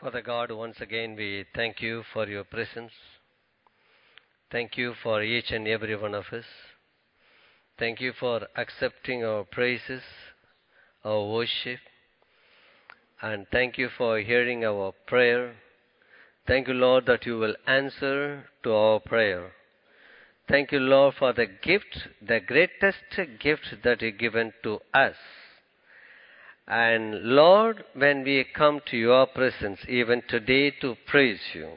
Father God, once again we thank you for your presence. Thank you for each and every one of us. Thank you for accepting our praises, our worship, and thank you for hearing our prayer. Thank you, Lord, that you will answer to our prayer. Thank you, Lord, for the gift, the greatest gift that you given to us. And Lord, when we come to your presence, even today to praise you,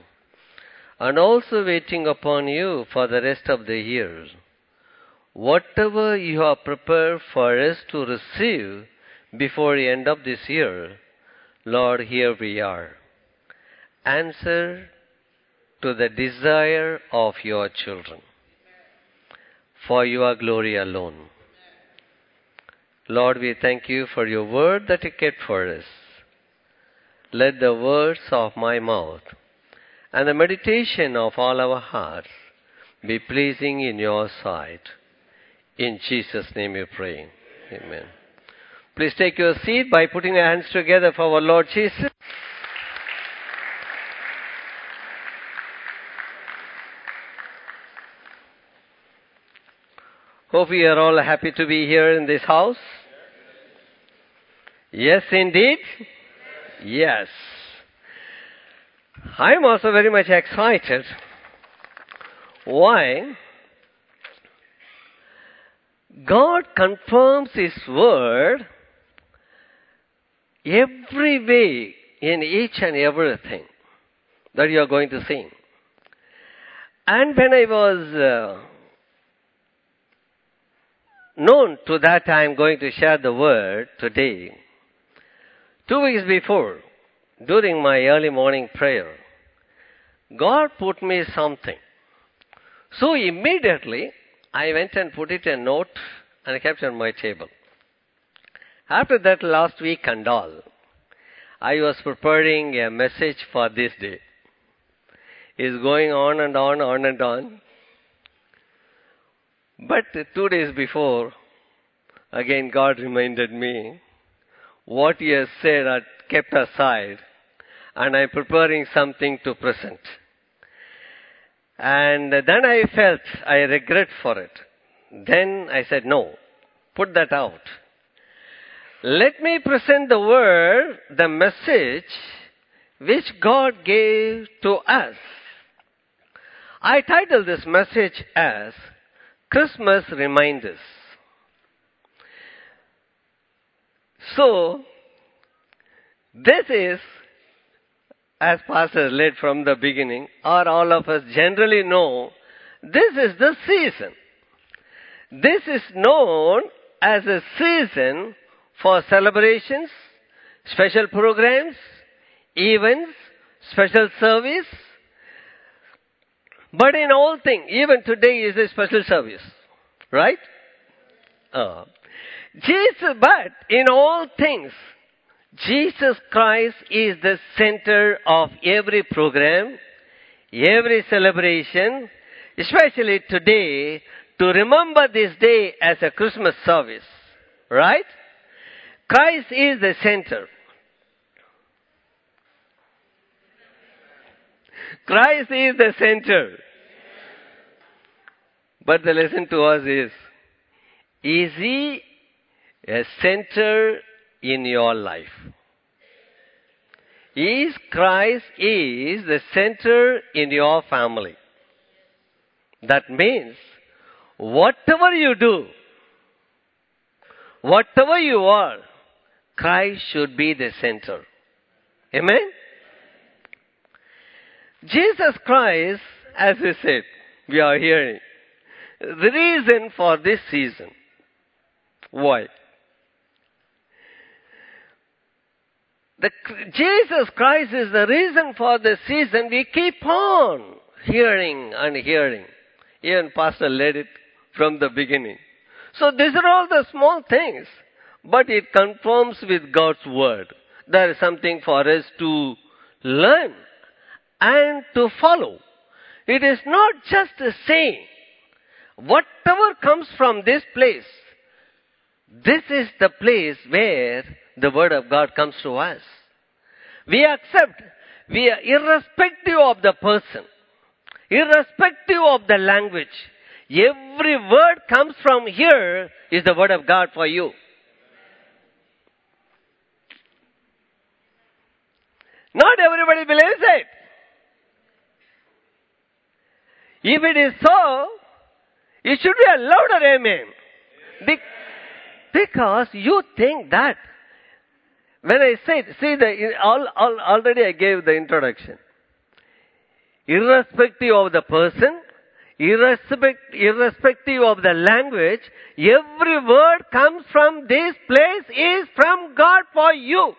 and also waiting upon you for the rest of the year, whatever you have prepared for us to receive before the end of this year, Lord, here we are. Answer to the desire of your children for your glory alone. Lord, we thank you for your word that you kept for us. Let the words of my mouth and the meditation of all our hearts be pleasing in your sight. In Jesus' name we pray. Amen. Please take your seat by putting your hands together for our Lord Jesus. Hope we are all happy to be here in this house. Yes, indeed. Yes. I am also very much excited. Why? God confirms His word every way in each and everything that you are going to sing. And when I was uh, known to that I am going to share the word today, two weeks before, during my early morning prayer, God put me something. So immediately I went and put it in a note and kept it on my table. After that last week and all, I was preparing a message for this day. It's going on and on, on and on. But two days before, again God reminded me what He has said I kept aside, and I'm preparing something to present. And then I felt I regret for it. Then I said, no, put that out. Let me present the word, the message which God gave to us. I titled this message as Christmas Reminders. So, this is, as Pastor led from the beginning, or all of us generally know, this is the season. This is known as a season for celebrations, special programs, events, special service. But in all things, even today is a special service. Right? Uh, Jesus, but in all things, Jesus Christ is the center of every program, every celebration, especially today, to remember this day as a Christmas service. Right? Christ is the center. Christ is the center. But the lesson to us is, is He a center in your life? Is Christ is the center in your family? That means, whatever you do, whatever you are, Christ should be the center. Amen? Jesus Christ, as we said, we are hearing, the reason for this season. Why? The, Jesus Christ is the reason for the season. We keep on hearing and hearing. Even Pastor led it from the beginning. So these are all the small things. But it conforms with God's word. There is something for us to learn and to follow. It is not just a saying. Whatever comes from this place, this is the place where the word of God comes to us. We accept we are irrespective of the person, irrespective of the language, every word comes from here is the word of God for you. Not everybody believes it. If it is so, it should be a louder amen. Be- because you think that. When I said, see, the, all, all, already I gave the introduction. Irrespective of the person, irrespect, irrespective of the language, every word comes from this place is from God for you.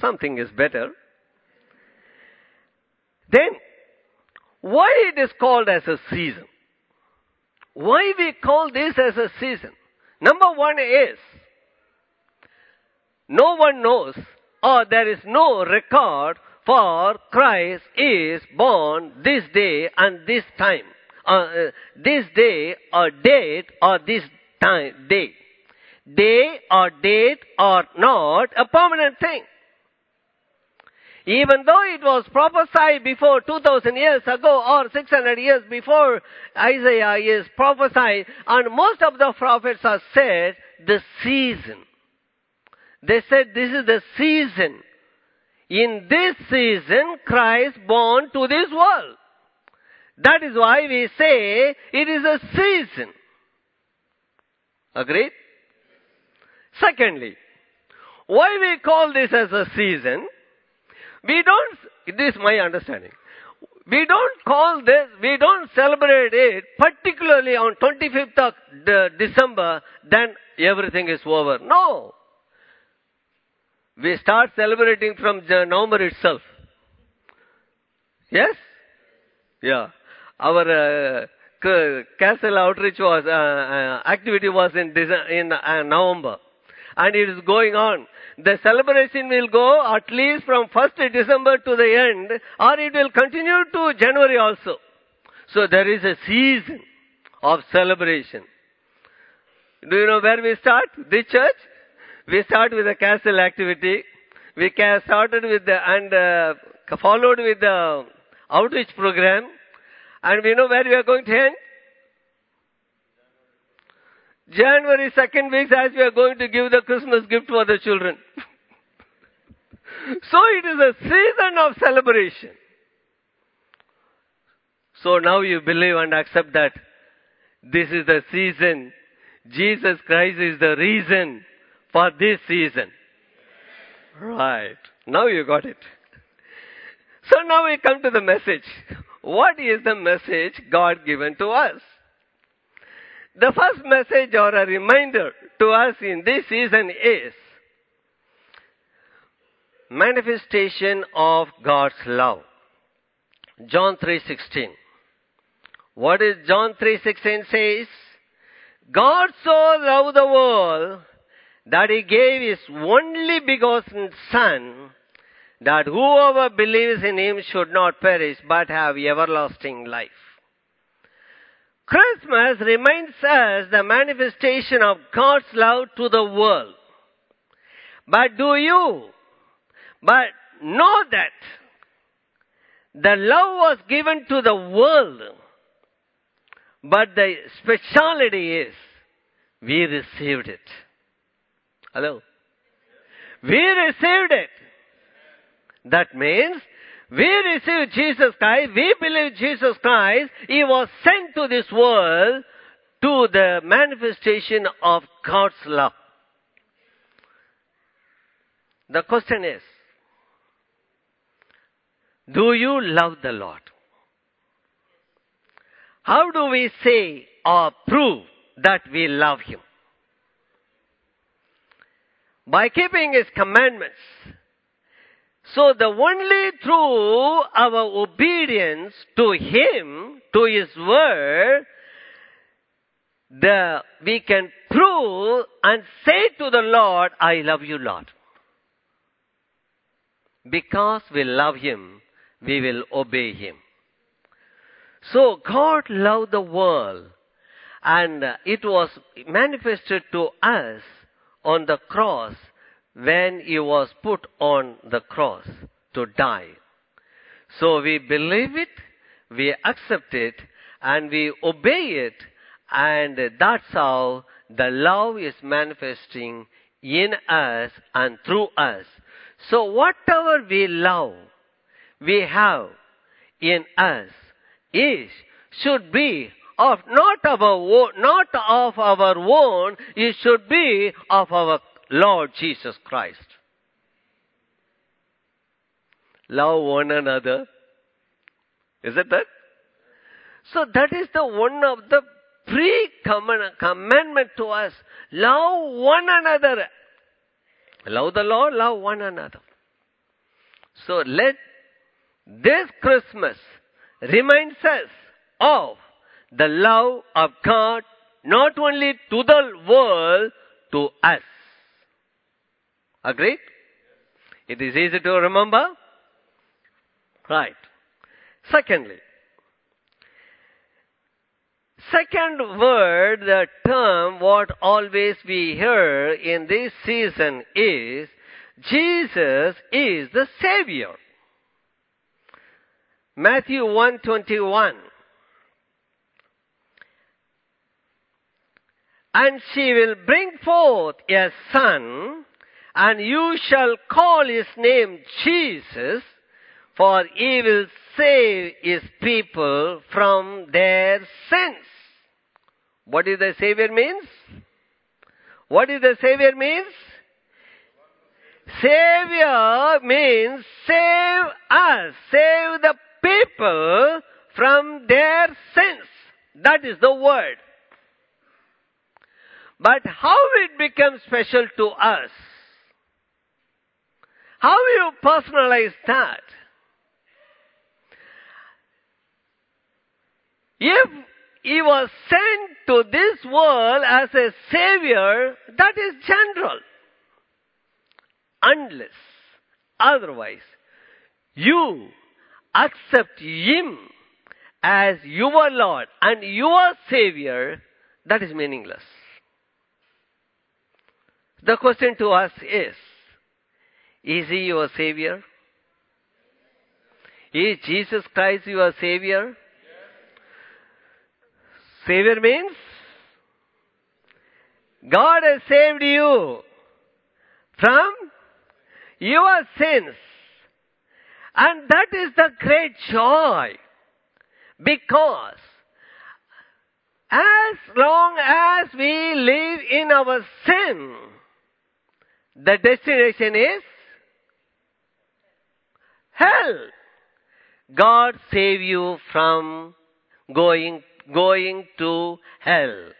Something is better. Then, why it is called as a season? Why we call this as a season? Number one is, no one knows or there is no record for Christ is born this day and this time. Uh, uh, this day or date or this time, day. Day or date are not a permanent thing. Even though it was prophesied before 2000 years ago or 600 years before Isaiah is prophesied and most of the prophets are said the season. They said this is the season. In this season Christ born to this world. That is why we say it is a season. Agreed? Secondly, why we call this as a season? We don't, this is my understanding. We don't call this, we don't celebrate it particularly on 25th of de- December, then everything is over. No. We start celebrating from November itself. Yes? Yeah. Our uh, c- castle outreach was, uh, uh, activity was in, Dece- in uh, November. And it is going on. The celebration will go at least from 1st December to the end, or it will continue to January also. So there is a season of celebration. Do you know where we start? This church? We start with the castle activity. We started with the, and uh, followed with the outreach program. And we know where we are going to end? January second week as we are going to give the Christmas gift for the children. so it is a season of celebration. So now you believe and accept that this is the season. Jesus Christ is the reason for this season. Right. Now you got it. So now we come to the message. What is the message God given to us? The first message or a reminder to us in this season is manifestation of God's love. John 3:16. What is John 3:16 says? God so loved the world that he gave his only begotten son that whoever believes in him should not perish but have everlasting life. Christmas reminds us the manifestation of God's love to the world. But do you but know that the love was given to the world, but the speciality is we received it. Hello? We received it. That means we receive Jesus Christ, we believe Jesus Christ, He was sent to this world to the manifestation of God's love. The question is, do you love the Lord? How do we say or prove that we love Him? By keeping His commandments. So the only through our obedience to Him, to His word, the, we can prove and say to the Lord, I love you, Lord. Because we love Him, we will obey Him. So God loved the world and it was manifested to us on the cross when he was put on the cross to die. So we believe it, we accept it, and we obey it, and that's how the love is manifesting in us and through us. So whatever we love, we have in us is, should be of not of our, not of our own, it should be of our Lord Jesus Christ. Love one another. Is it that? So that is the one of the pre-commandment to us. Love one another. Love the Lord, love one another. So let this Christmas reminds us of the love of God not only to the world, to us. Agreed? It is easy to remember? Right. Secondly, second word, the term, what always we hear in this season is, Jesus is the Savior. Matthew 121. And she will bring forth a son, and you shall call his name Jesus, for he will save his people from their sins. What is the Savior means? What is the Savior means? Savior means save us, save the people from their sins. That is the word. But how it becomes special to us? How will you personalize that? If he was sent to this world as a savior, that is general. Unless, otherwise, you accept him as your Lord and your Savior, that is meaningless. The question to us is, is he your Savior? Is Jesus Christ your Savior? Savior means God has saved you from your sins. And that is the great joy. Because as long as we live in our sin, the destination is hell. God save you from going, going to hell.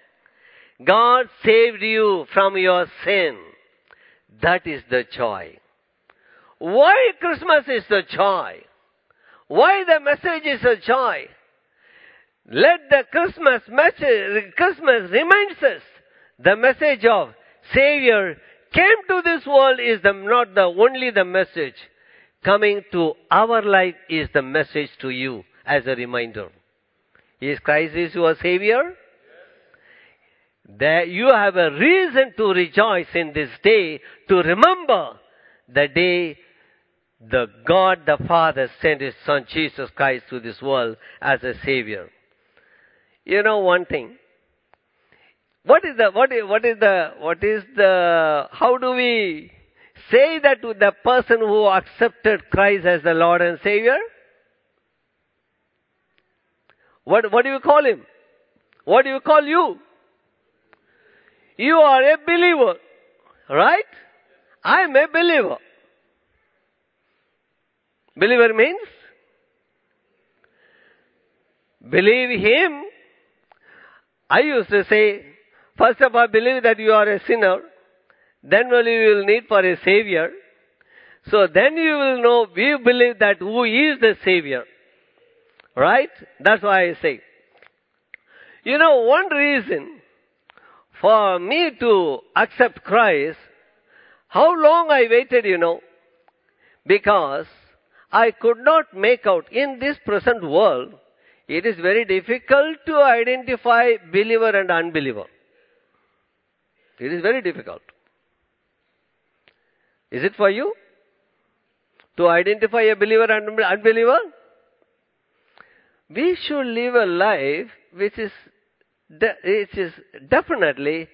God saved you from your sin. That is the joy. Why Christmas is the joy? Why the message is a joy? Let the Christmas message, Christmas reminds us the message of Savior came to this world is the, not the only the message. Coming to our life is the message to you as a reminder. Is Christ is your Savior? That you have a reason to rejoice in this day, to remember the day the God the Father sent His Son Jesus Christ to this world as a Savior. You know one thing. What is the, what is, what is the, what is the, how do we say that to the person who accepted Christ as the Lord and Savior? What, what do you call him? What do you call you? You are a believer, right? I am a believer. Believer means believe him. I used to say, first of all, believe that you are a sinner. Then only you will need for a savior. So then you will know, we believe that who is the savior. Right? That's why I say. You know, one reason for me to accept Christ, how long I waited, you know, because I could not make out in this present world, it is very difficult to identify believer and unbeliever. It is very difficult. Is it for you? To identify a believer and unbeliever? We should live a life which is, which is definitely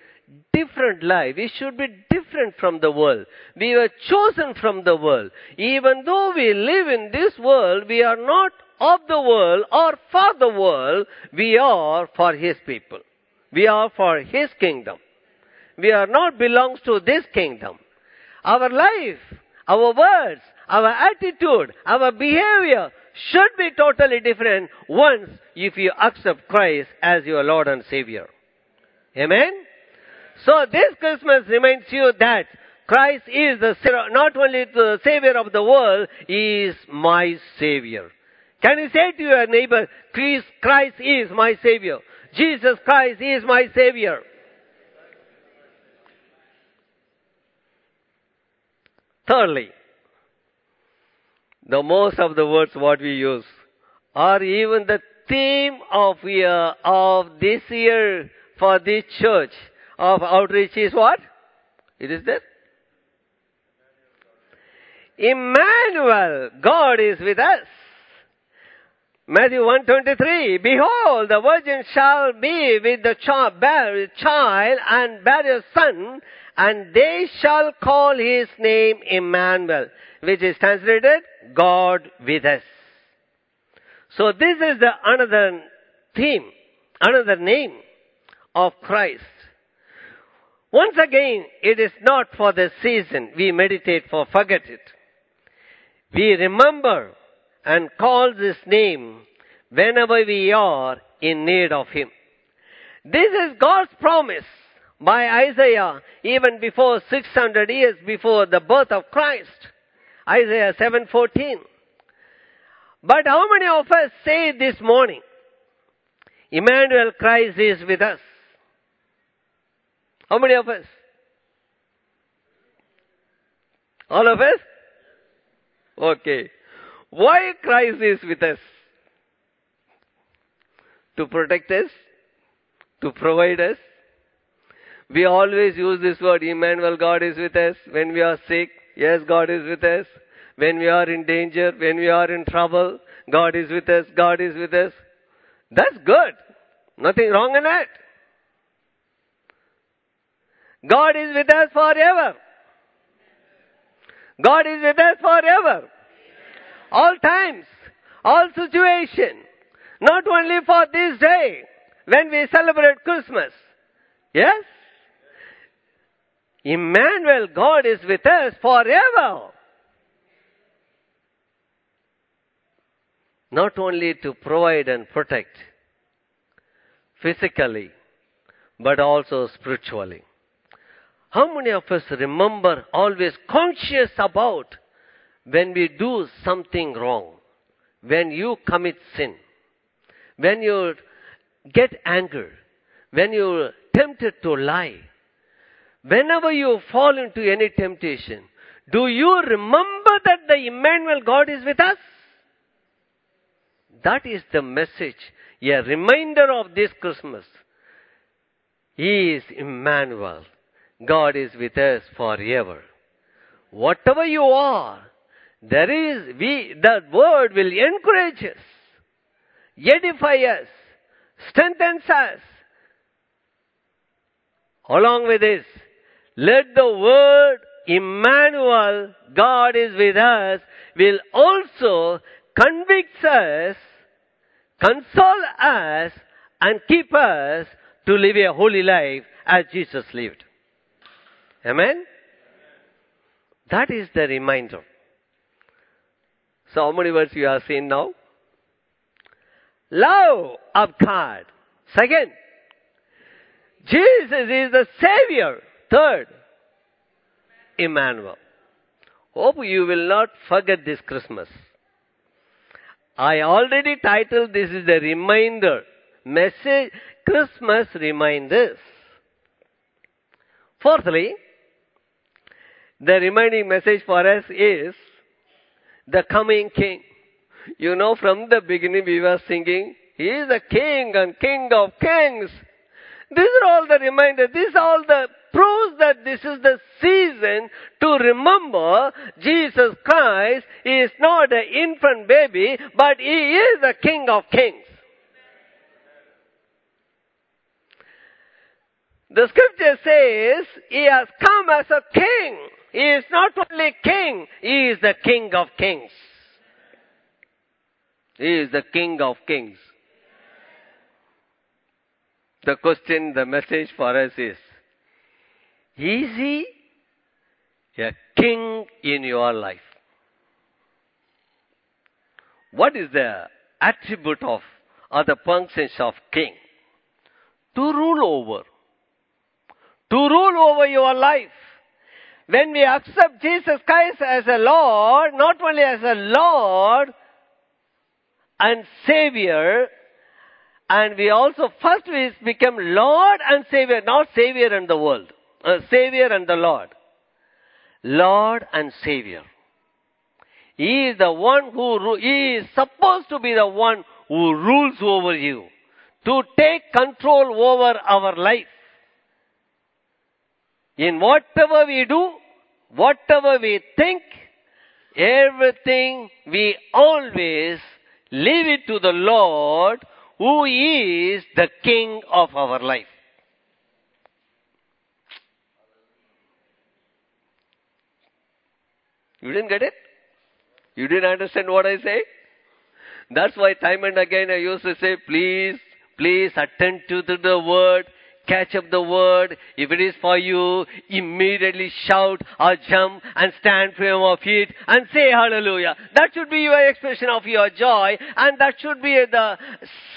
different life. We should be different from the world. We were chosen from the world. Even though we live in this world, we are not of the world or for the world. We are for His people. We are for His kingdom. We are not belongs to this kingdom. Our life, our words, our attitude, our behavior should be totally different once if you accept Christ as your Lord and Savior. Amen? So this Christmas reminds you that Christ is the, not only the Savior of the world, He is my Savior. Can you say to your neighbor, Christ is my Savior. Jesus Christ is my Savior. Thirdly, the most of the words what we use or even the theme of year of this year for this church of outreach is what? It is there. Emmanuel, God is with us. Matthew 123, Behold, the virgin shall be with the child, bear, child and bear a son, and they shall call his name Emmanuel, which is translated God with us. So this is the another theme, another name of Christ. Once again, it is not for the season we meditate for forget it. We remember and call his name whenever we are in need of him. This is God's promise by Isaiah even before 600 years before the birth of Christ. Isaiah 7:14. But how many of us say this morning, Emmanuel Christ is with us? How many of us? All of us? Okay. Why Christ is with us? To protect us, to provide us. We always use this word, Emmanuel, God is with us. When we are sick, yes, God is with us. When we are in danger, when we are in trouble, God is with us, God is with us. That's good. Nothing wrong in that. God is with us forever. God is with us forever all times, all situation. Not only for this day when we celebrate Christmas. Yes? Emmanuel, God is with us forever. Not only to provide and protect physically, but also spiritually. How many of us remember always conscious about when we do something wrong, when you commit sin, when you get anger, when you're tempted to lie, whenever you fall into any temptation, do you remember that the Emmanuel God is with us? That is the message, a reminder of this Christmas. He is Emmanuel. God is with us forever. Whatever you are, there is, we, the word will encourage us, edify us, strengthens us. Along with this, let the word Emmanuel, God is with us, will also convict us, console us, and keep us to live a holy life as Jesus lived. Amen? That is the reminder. So how many words you have seen now? Love of God. Second, Jesus is the Savior. Third, Emmanuel. Hope you will not forget this Christmas. I already titled this is the reminder message, Christmas reminders. Fourthly, the reminding message for us is the coming king. You know, from the beginning we were singing, He is the king and king of kings. These are all the reminders. These are all the proves that this is the season to remember Jesus Christ is not an infant baby, but He is the King of Kings. The scripture says He has come as a King. He is not only King, He is the King of Kings. He is the King of Kings. The question, the message for us is, is he a king in your life? What is the attribute of or the functions of king? To rule over. To rule over your life. When we accept Jesus Christ as a Lord, not only as a Lord and Savior, and we also first we become Lord and Savior, not Savior and the world. Uh, Savior and the Lord. Lord and Savior. He is the one who, He is supposed to be the one who rules over you. To take control over our life. In whatever we do, whatever we think, everything we always leave it to the Lord who is the King of our life. You didn't get it? You didn't understand what I say? That's why time and again I used to say, please, please attend to the, the word, catch up the word. If it is for you, immediately shout or jump and stand firm of feet and say hallelujah. That should be your expression of your joy and that should be the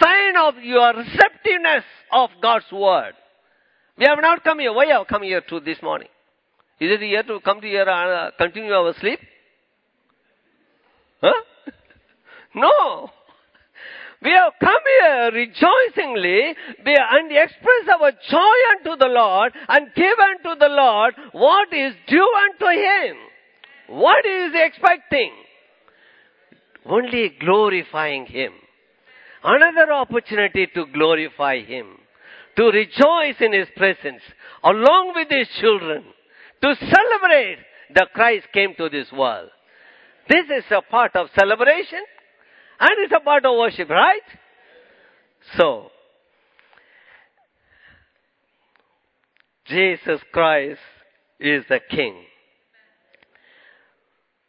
sign of your receptiveness of God's word. We have not come here. Why have come here to this morning? Is it here to come to here and uh, continue our sleep? Huh? No. We have come here rejoicingly and express our joy unto the Lord and give unto the Lord what is due unto Him. What is expecting? Only glorifying Him. Another opportunity to glorify Him. To rejoice in His presence along with His children. To celebrate that Christ came to this world. This is a part of celebration and it's a part of worship, right? So, Jesus Christ is the King.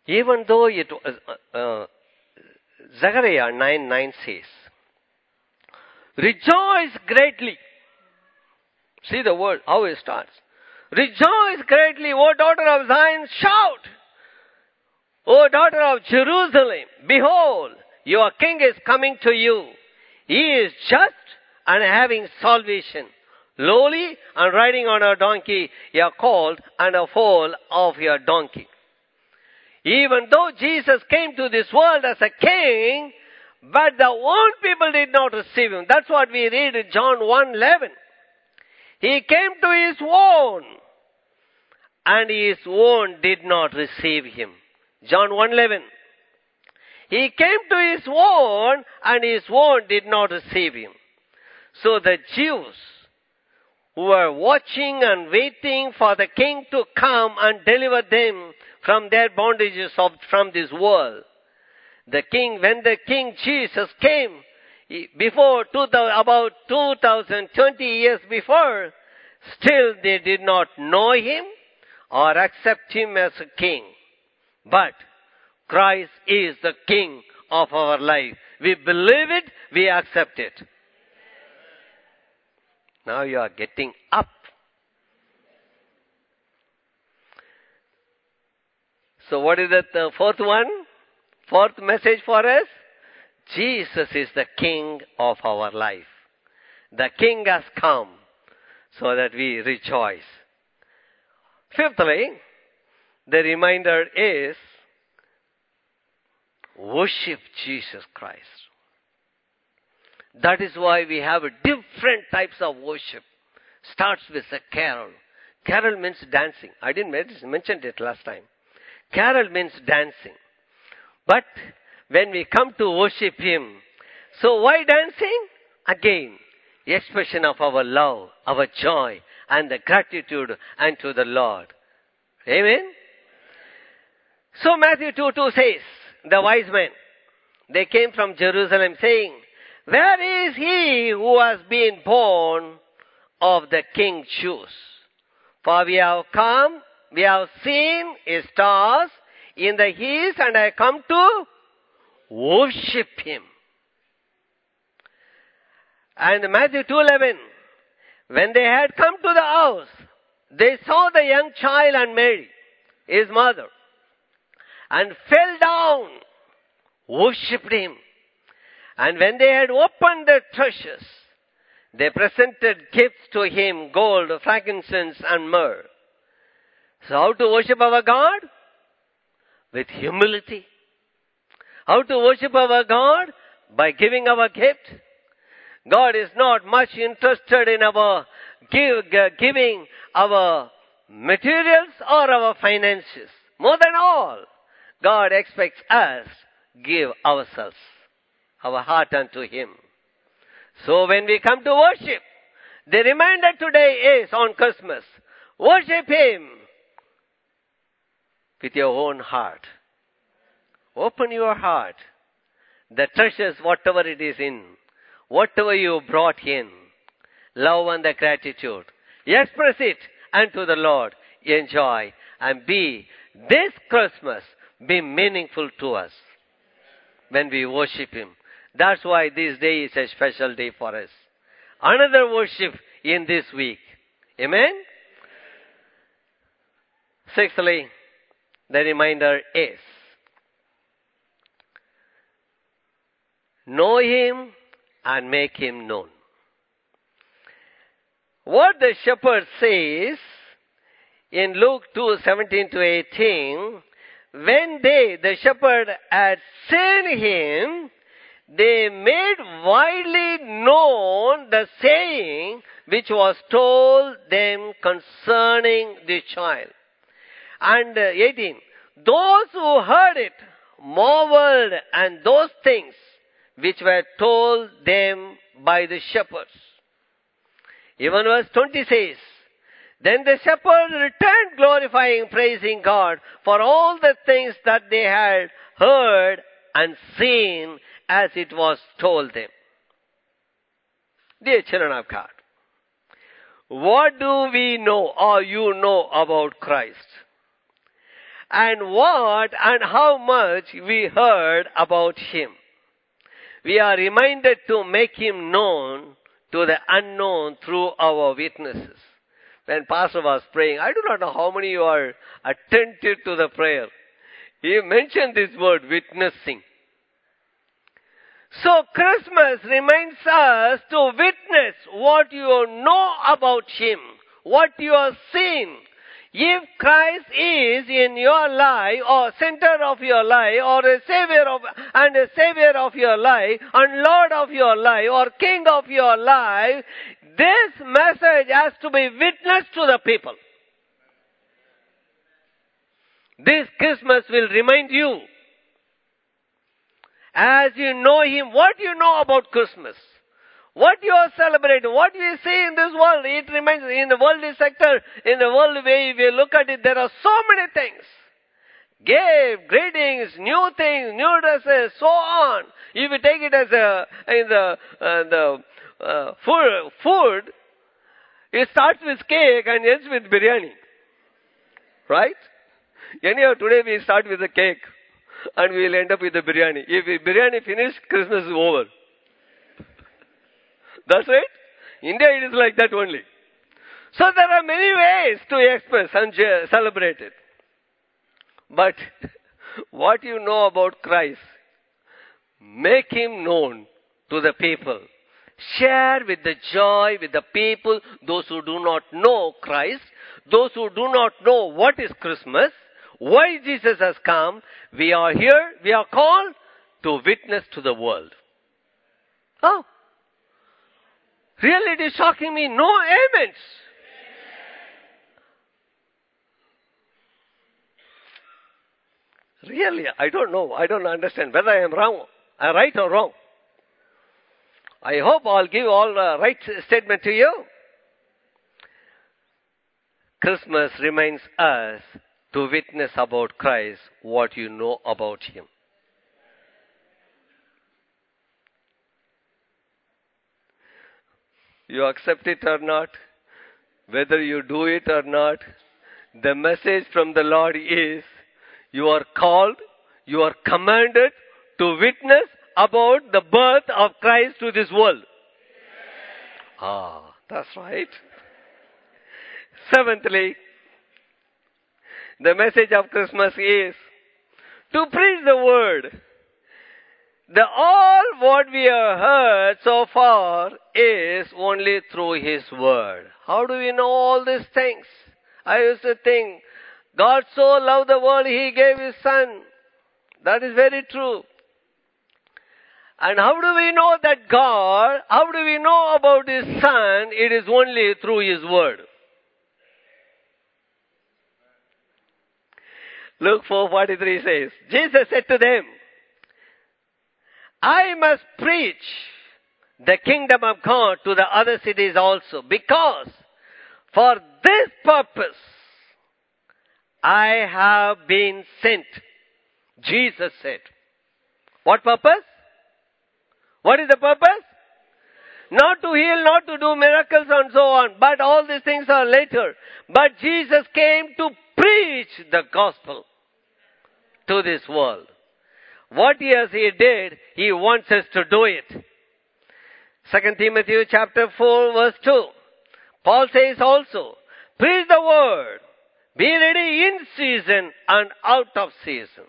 Even though it was, uh, uh, Zechariah 9 9 says, Rejoice greatly. See the word, how it starts. Rejoice greatly, O daughter of Zion, shout. O daughter of Jerusalem, behold, your king is coming to you. He is just and having salvation. Lowly and riding on a donkey, a colt and a foal of your donkey. Even though Jesus came to this world as a king, but the own people did not receive him. That's what we read in John 1:11. He came to his own, and his own did not receive him. John 1:11. He came to his own, and his own did not receive him. So the Jews who were watching and waiting for the king to come and deliver them from their bondages of, from this world. The king, when the king Jesus came, before 2000, about 2020 years before, still they did not know him or accept him as a king. But Christ is the king of our life. We believe it, we accept it. Now you are getting up. So what is that uh, fourth one? Fourth message for us? Jesus is the king of our life. The king has come so that we rejoice. Fifthly, the reminder is worship Jesus Christ. That is why we have different types of worship. Starts with a carol. Carol means dancing. I didn't mention it last time. Carol means dancing. But when we come to worship Him, so why dancing? Again, expression of our love, our joy, and the gratitude unto the Lord. Amen? So Matthew 2 2 says, the wise men, they came from Jerusalem saying, Where is he who has been born of the King Jews? For we have come, we have seen his stars in the east and I come to worship him. And Matthew 2.11, when they had come to the house, they saw the young child and Mary, his mother, and fell down, worshipped him. And when they had opened their treasures, they presented gifts to him, gold, frankincense, and myrrh. So how to worship our God? With humility. How to worship our God? By giving our gift. God is not much interested in our give, uh, giving our materials or our finances. More than all, God expects us give ourselves, our heart unto Him. So when we come to worship, the reminder today is on Christmas, worship Him with your own heart. Open your heart. The treasures, whatever it is in, whatever you brought in, love and the gratitude, express it unto the Lord. Enjoy and be this Christmas be meaningful to us when we worship Him. That's why this day is a special day for us. Another worship in this week. Amen? Sixthly, the reminder is know Him and make Him known. What the shepherd says in Luke 2 17 to 18, when they, the shepherd, had seen him, they made widely known the saying which was told them concerning the child. And uh, 18, those who heard it marveled and those things which were told them by the shepherds. Even verse 20 says, Then the shepherds returned glorifying, praising God for all the things that they had heard and seen as it was told them. Dear children of God, what do we know or you know about Christ? And what and how much we heard about Him? We are reminded to make Him known to the unknown through our witnesses. When Pastor was praying, I do not know how many you are attentive to the prayer. He mentioned this word, witnessing. So Christmas reminds us to witness what you know about Him, what you have seen. If Christ is in your life or center of your life or a savior of, and a savior of your life and Lord of your life or King of your life, this message has to be witnessed to the people. This Christmas will remind you as you know Him, what you know about Christmas. What you are celebrating, what you see in this world, it remains in the worldly sector, in the world way, you look at it, there are so many things. Gift, greetings, new things, new dresses, so on. If you take it as a, in the, uh, the uh, food, food, it starts with cake and ends with biryani. Right? Anyhow, today we start with the cake and we will end up with the biryani. If biryani finish, Christmas is over. That's right. India it is like that only. So there are many ways to express and celebrate it. But what you know about Christ, make him known to the people. Share with the joy with the people, those who do not know Christ, those who do not know what is Christmas, why Jesus has come. We are here, we are called to witness to the world. Oh, Really, it is shocking me. No amens. Really, I don't know. I don't understand whether I am wrong, I right or wrong. I hope I'll give all the right statement to you. Christmas reminds us to witness about Christ what you know about Him. You accept it or not, whether you do it or not, the message from the Lord is you are called, you are commanded to witness about the birth of Christ to this world. Ah, that's right. Seventhly, the message of Christmas is to preach the word. The all what we have heard so far is only through His word. How do we know all these things? I used to think God so loved the world He gave His Son. That is very true. And how do we know that God, how do we know about His Son? It is only through His Word. Luke 4:43 says, Jesus said to them, I must preach the kingdom of God to the other cities also, because for this purpose I have been sent. Jesus said. What purpose? What is the purpose? Not to heal, not to do miracles and so on, but all these things are later. But Jesus came to preach the gospel to this world. What yes he did, he wants us to do it. Second Timothy chapter 4 verse 2. Paul says also, preach the word, be ready in season and out of season.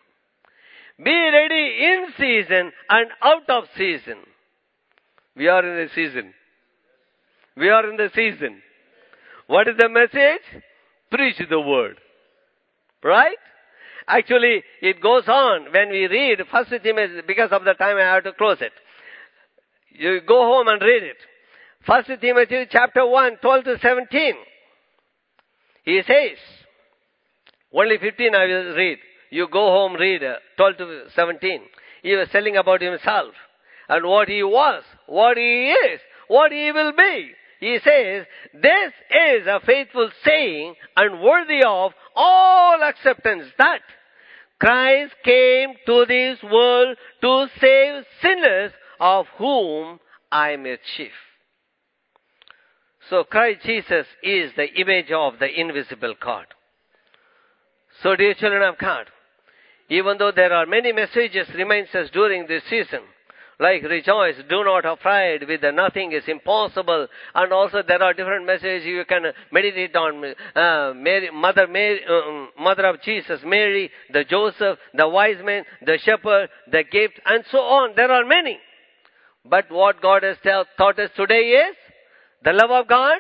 Be ready in season and out of season. We are in the season. We are in the season. What is the message? Preach the word. Right? Actually, it goes on when we read First Timothy, because of the time I have to close it. You go home and read it. First Timothy chapter 1, 12 to 17. He says, only 15 I will read. You go home, read uh, 12 to 17. He was telling about himself and what he was, what he is, what he will be. He says, this is a faithful saying and worthy of all acceptance that Christ came to this world to save sinners of whom I am a chief. So Christ Jesus is the image of the invisible God. So dear children of God, even though there are many messages reminds us during this season, like rejoice, do not afraid, with nothing is impossible. And also there are different messages you can meditate on. Uh, Mary, Mother, Mary, uh, Mother of Jesus, Mary, the Joseph, the wise men, the shepherd, the gift, and so on. There are many. But what God has tell, taught us today is the love of God,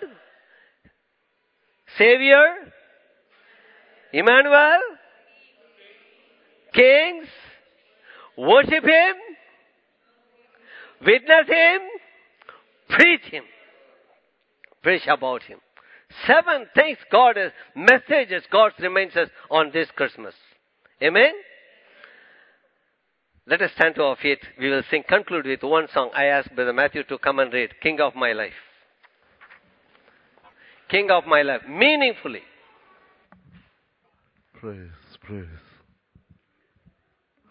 Savior, Emmanuel, Kings, worship Him, witness Him, preach Him, preach about Him. Seven things God has, messages God reminds us on this Christmas. Amen? Let us stand to our feet. We will sing, conclude with one song. I ask Brother Matthew to come and read, King of My Life. King of My Life. Meaningfully. Praise, praise.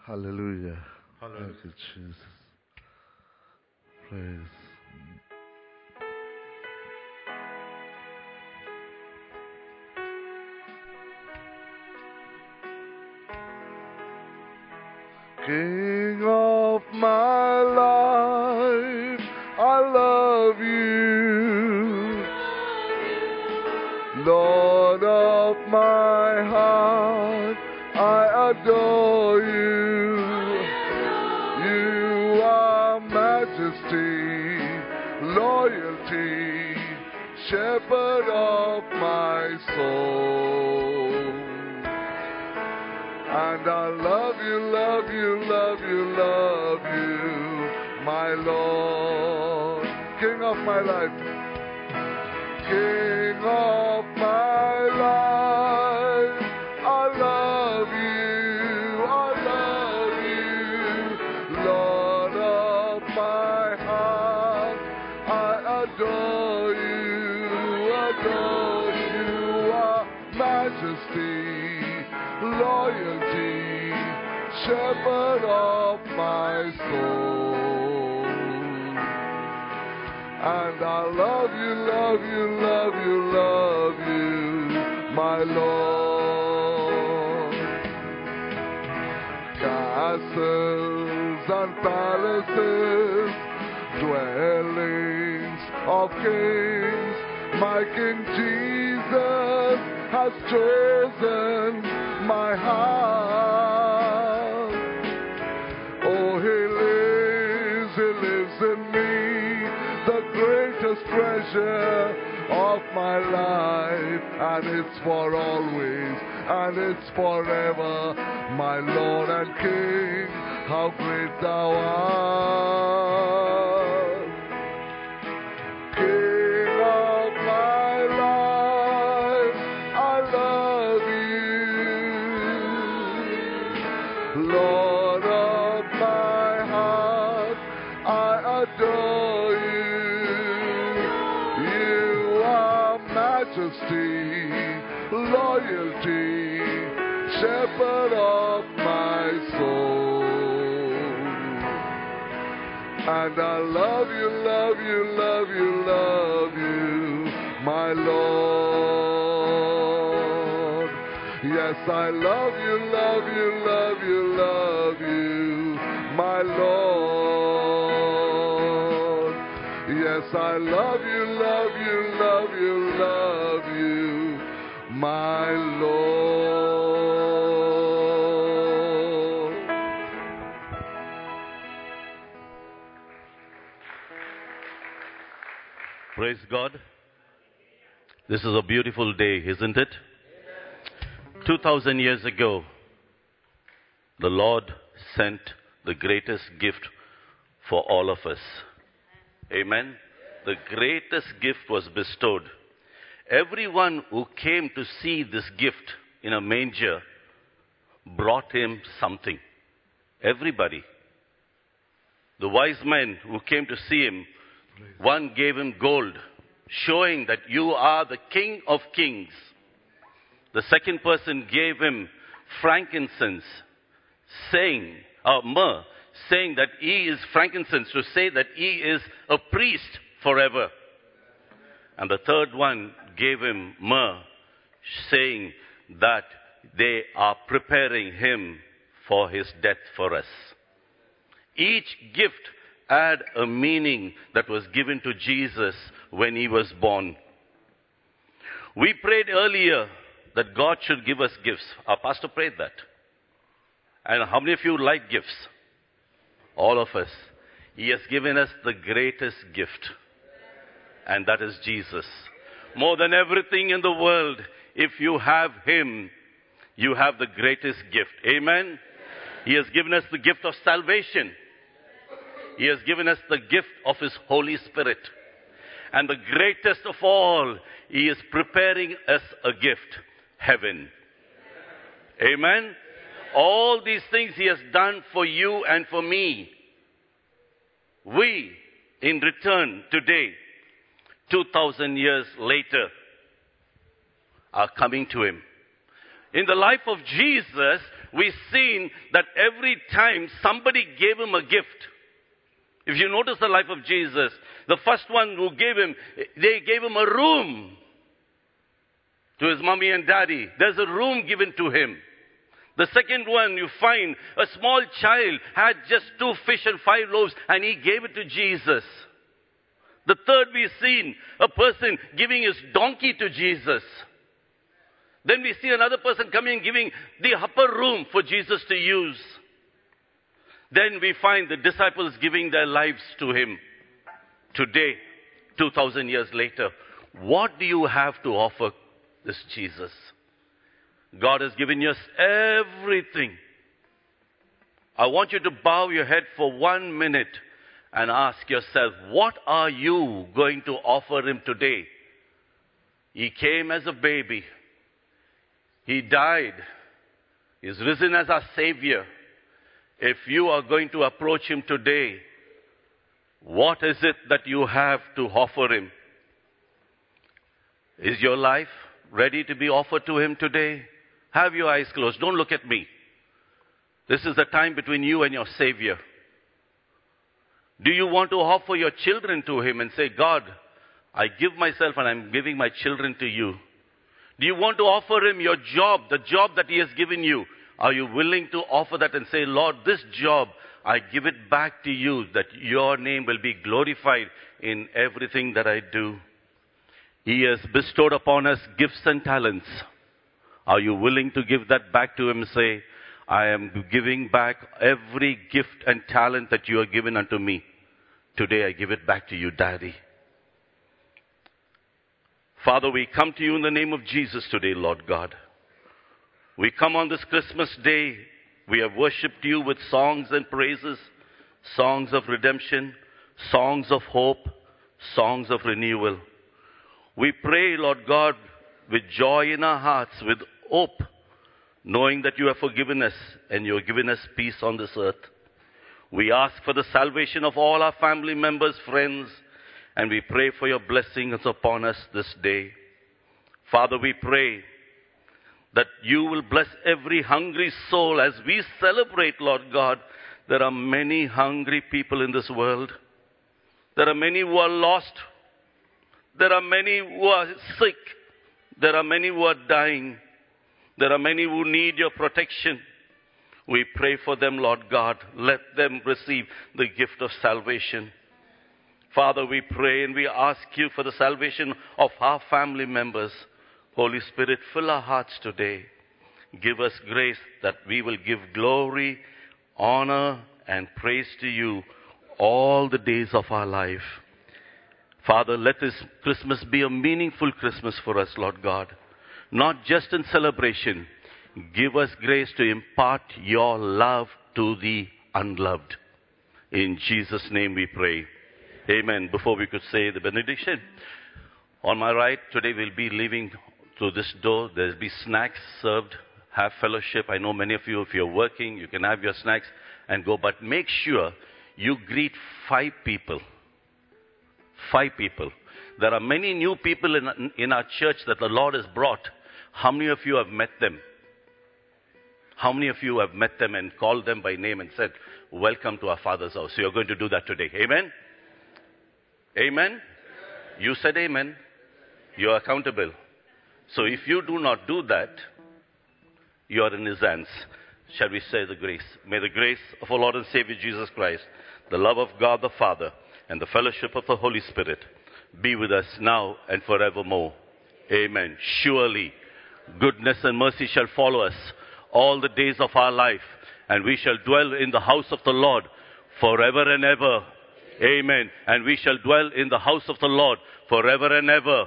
Hallelujah. Hallelujah. Thank you, Jesus. Praise. King of my life, I love you. Lord of my heart, shepherd of my soul. And I love you, love you, love you, love you, my Lord. King of my life. King of shepherd of my soul. And I love you, love you, love you, love you, my Lord. Castles and palaces, dwellings of kings, my King Jesus has chosen my heart. My life, and it's for always, and it's forever, my Lord and King, how great thou art. And I love you, love you, love you, love you, my Lord. Yes, I love you, love you, love you, love you, my Lord. Yes, I love you, Praise God. This is a beautiful day, isn't it? 2000 years ago, the Lord sent the greatest gift for all of us. Amen. The greatest gift was bestowed. Everyone who came to see this gift in a manger brought him something. Everybody. The wise men who came to see him, one gave him gold, showing that you are the King of kings. The second person gave him frankincense, saying, uh, myrrh, saying that he is frankincense, to say that he is a priest forever. And the third one gave him myrrh, saying that they are preparing him for his death for us. Each gift had a meaning that was given to Jesus when he was born. We prayed earlier that God should give us gifts. Our pastor prayed that. And how many of you like gifts? All of us. He has given us the greatest gift. And that is Jesus. More than everything in the world, if you have Him, you have the greatest gift. Amen? He has given us the gift of salvation. He has given us the gift of His Holy Spirit. And the greatest of all, He is preparing us a gift heaven. Amen? All these things He has done for you and for me. We, in return, today, 2000 years later, are coming to Him. In the life of Jesus, we've seen that every time somebody gave Him a gift, if you notice the life of Jesus, the first one who gave him, they gave him a room to his mommy and daddy. There's a room given to him. The second one, you find a small child had just two fish and five loaves and he gave it to Jesus. The third we've seen a person giving his donkey to Jesus. Then we see another person coming giving the upper room for Jesus to use. Then we find the disciples giving their lives to him. Today, 2000 years later, what do you have to offer this Jesus? God has given us everything. I want you to bow your head for one minute and ask yourself, what are you going to offer him today? He came as a baby. He died. He's risen as our Savior. If you are going to approach Him today, what is it that you have to offer Him? Is your life ready to be offered to Him today? Have your eyes closed. Don't look at me. This is the time between you and your Savior. Do you want to offer your children to Him and say, God, I give myself and I'm giving my children to you? Do you want to offer Him your job, the job that He has given you? Are you willing to offer that and say, Lord, this job, I give it back to you that your name will be glorified in everything that I do? He has bestowed upon us gifts and talents. Are you willing to give that back to Him and say, I am giving back every gift and talent that you have given unto me. Today I give it back to you, Daddy. Father, we come to you in the name of Jesus today, Lord God. We come on this Christmas day. We have worshipped you with songs and praises, songs of redemption, songs of hope, songs of renewal. We pray, Lord God, with joy in our hearts, with hope, knowing that you have forgiven us and you have given us peace on this earth. We ask for the salvation of all our family members, friends, and we pray for your blessings upon us this day. Father, we pray that you will bless every hungry soul as we celebrate, Lord God. There are many hungry people in this world. There are many who are lost. There are many who are sick. There are many who are dying. There are many who need your protection. We pray for them, Lord God. Let them receive the gift of salvation. Father, we pray and we ask you for the salvation of our family members. Holy Spirit, fill our hearts today. Give us grace that we will give glory, honor, and praise to you all the days of our life. Father, let this Christmas be a meaningful Christmas for us, Lord God. Not just in celebration. Give us grace to impart your love to the unloved. In Jesus' name we pray. Amen. Before we could say the benediction, on my right, today we'll be leaving through this door. There'll be snacks served. Have fellowship. I know many of you, if you're working, you can have your snacks and go. But make sure you greet five people. Five people. There are many new people in, in our church that the Lord has brought. How many of you have met them? How many of you have met them and called them by name and said, Welcome to our Father's house? So you're going to do that today. Amen? Amen? You said amen. You're accountable. So if you do not do that, you are in His hands. Shall we say the grace? May the grace of our Lord and Savior Jesus Christ, the love of God the Father, and the fellowship of the Holy Spirit be with us now and forevermore. Amen. Surely goodness and mercy shall follow us all the days of our life, and we shall dwell in the house of the Lord forever and ever. Amen. And we shall dwell in the house of the Lord forever and ever.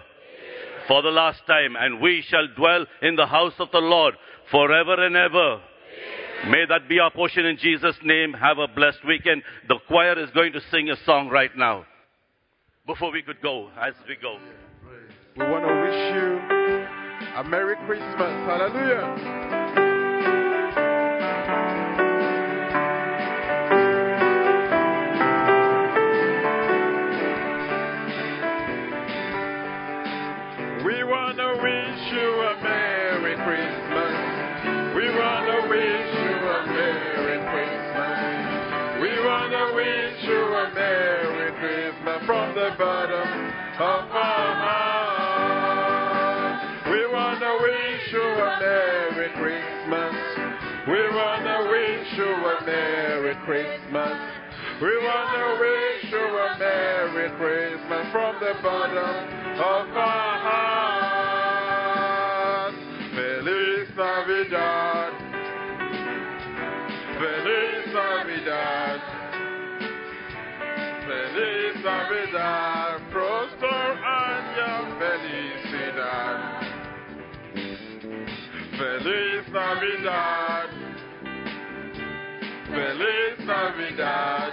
For the last time, and we shall dwell in the house of the Lord forever and ever. May that be our portion in Jesus' name. Have a blessed weekend. The choir is going to sing a song right now. Before we could go, as we go. We want to wish you a Merry Christmas. Hallelujah. Of our heart. We want to wish you a Merry Christmas. We want to wish you a Merry Christmas. We want to wish you a Merry Christmas from the bottom of our heart. Navidad. Feliz Navidad.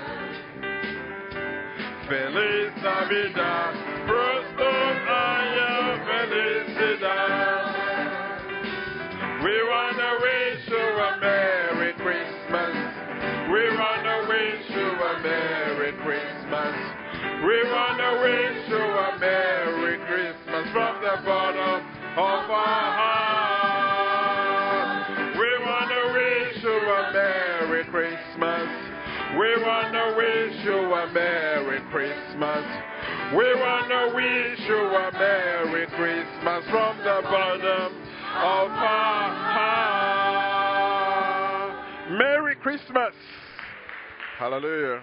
Feliz Navidad. Prosper año felicidad. We wanna wish you a Merry Christmas. We wanna wish you a Merry Christmas. We wanna wish you a Merry Christmas from the bottom of our heart. We want to wish you a Merry Christmas. We want to wish you a Merry Christmas from the bottom of our heart. Merry Christmas. Hallelujah.